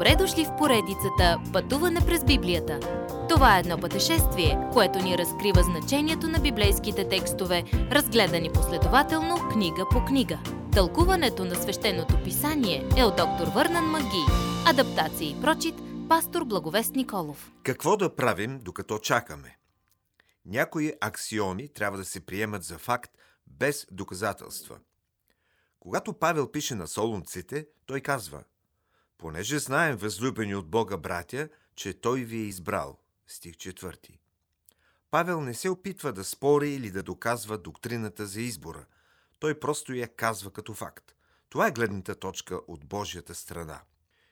Добре дошли в поредицата Пътуване през Библията. Това е едно пътешествие, което ни разкрива значението на библейските текстове, разгледани последователно книга по книга. Тълкуването на свещеното писание е от доктор Върнан Маги. Адаптация и прочит, пастор Благовест Николов. Какво да правим, докато чакаме? Някои аксиони трябва да се приемат за факт без доказателства. Когато Павел пише на солунците, той казва Понеже знаем, възлюбени от Бога братя, че Той ви е избрал. Стих 4. Павел не се опитва да спори или да доказва доктрината за избора. Той просто я казва като факт. Това е гледната точка от Божията страна.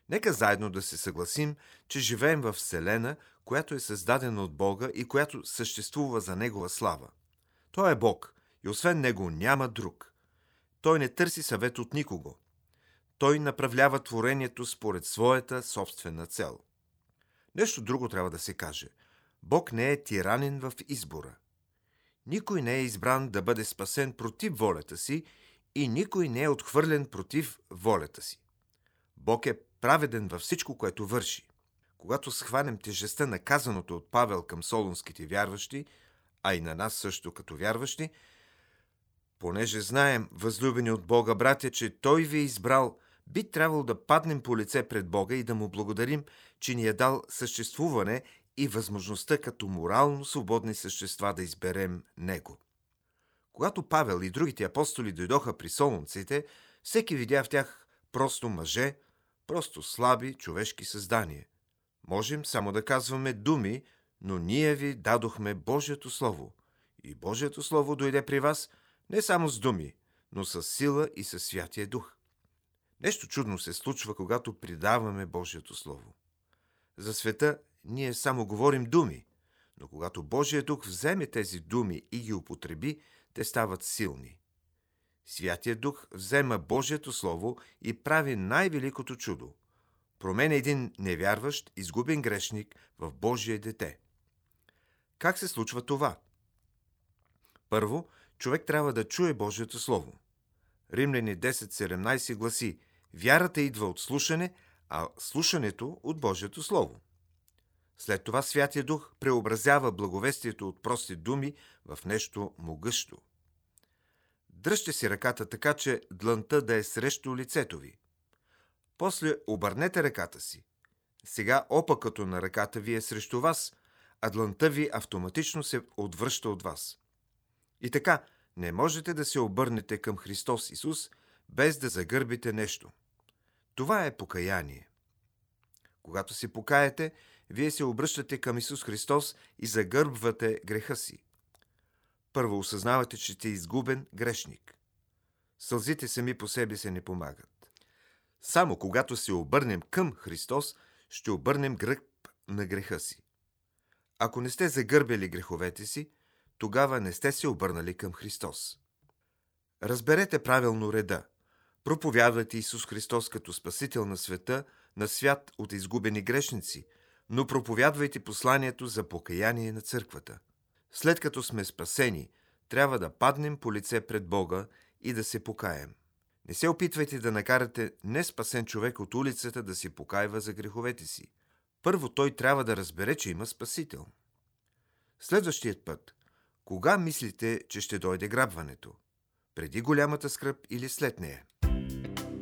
Нека заедно да се съгласим, че живеем в Вселена, която е създадена от Бога и която съществува за Негова слава. Той е Бог и освен Него няма друг. Той не търси съвет от никого. Той направлява творението според своята собствена цел. Нещо друго трябва да се каже. Бог не е тиранен в избора. Никой не е избран да бъде спасен против волята си и никой не е отхвърлен против волята си. Бог е праведен във всичко, което върши. Когато схванем тежестта на казаното от Павел към солунските вярващи, а и на нас също като вярващи, понеже знаем, възлюбени от Бога, братя, че Той ви е избрал, би трябвало да паднем по лице пред Бога и да му благодарим, че ни е дал съществуване и възможността като морално свободни същества да изберем Него. Когато Павел и другите апостоли дойдоха при солунците, всеки видя в тях просто мъже, просто слаби човешки създания. Можем само да казваме думи, но ние ви дадохме Божието Слово. И Божието Слово дойде при вас не само с думи, но с сила и със Святия Дух. Нещо чудно се случва, когато придаваме Божието Слово. За света ние само говорим думи, но когато Божия Дух вземе тези думи и ги употреби, те стават силни. Святия Дух взема Божието Слово и прави най-великото чудо. Променя един невярващ, изгубен грешник в Божие дете. Как се случва това? Първо, човек трябва да чуе Божието Слово. Римляни 10.17 гласи Вярата идва от слушане, а слушането от Божието Слово. След това Святия Дух преобразява благовестието от прости думи в нещо могъщо. Дръжте си ръката така, че длънта да е срещу лицето ви. После обърнете ръката си. Сега опакато на ръката ви е срещу вас, а длънта ви автоматично се отвръща от вас. И така, не можете да се обърнете към Христос Исус, без да загърбите нещо. Това е покаяние. Когато се покаете, вие се обръщате към Исус Христос и загърбвате греха си. Първо осъзнавате, че сте изгубен грешник. Сълзите сами по себе се не помагат. Само когато се обърнем към Христос, ще обърнем гръб на греха си. Ако не сте загърбили греховете си, тогава не сте се обърнали към Христос. Разберете правилно реда. Проповядвайте Исус Христос като Спасител на света, на свят от изгубени грешници, но проповядвайте посланието за покаяние на църквата. След като сме спасени, трябва да паднем по лице пред Бога и да се покаем. Не се опитвайте да накарате неспасен човек от улицата да се покаива за греховете си. Първо той трябва да разбере, че има Спасител. Следващият път. Кога мислите, че ще дойде грабването? Преди голямата скръп или след нея?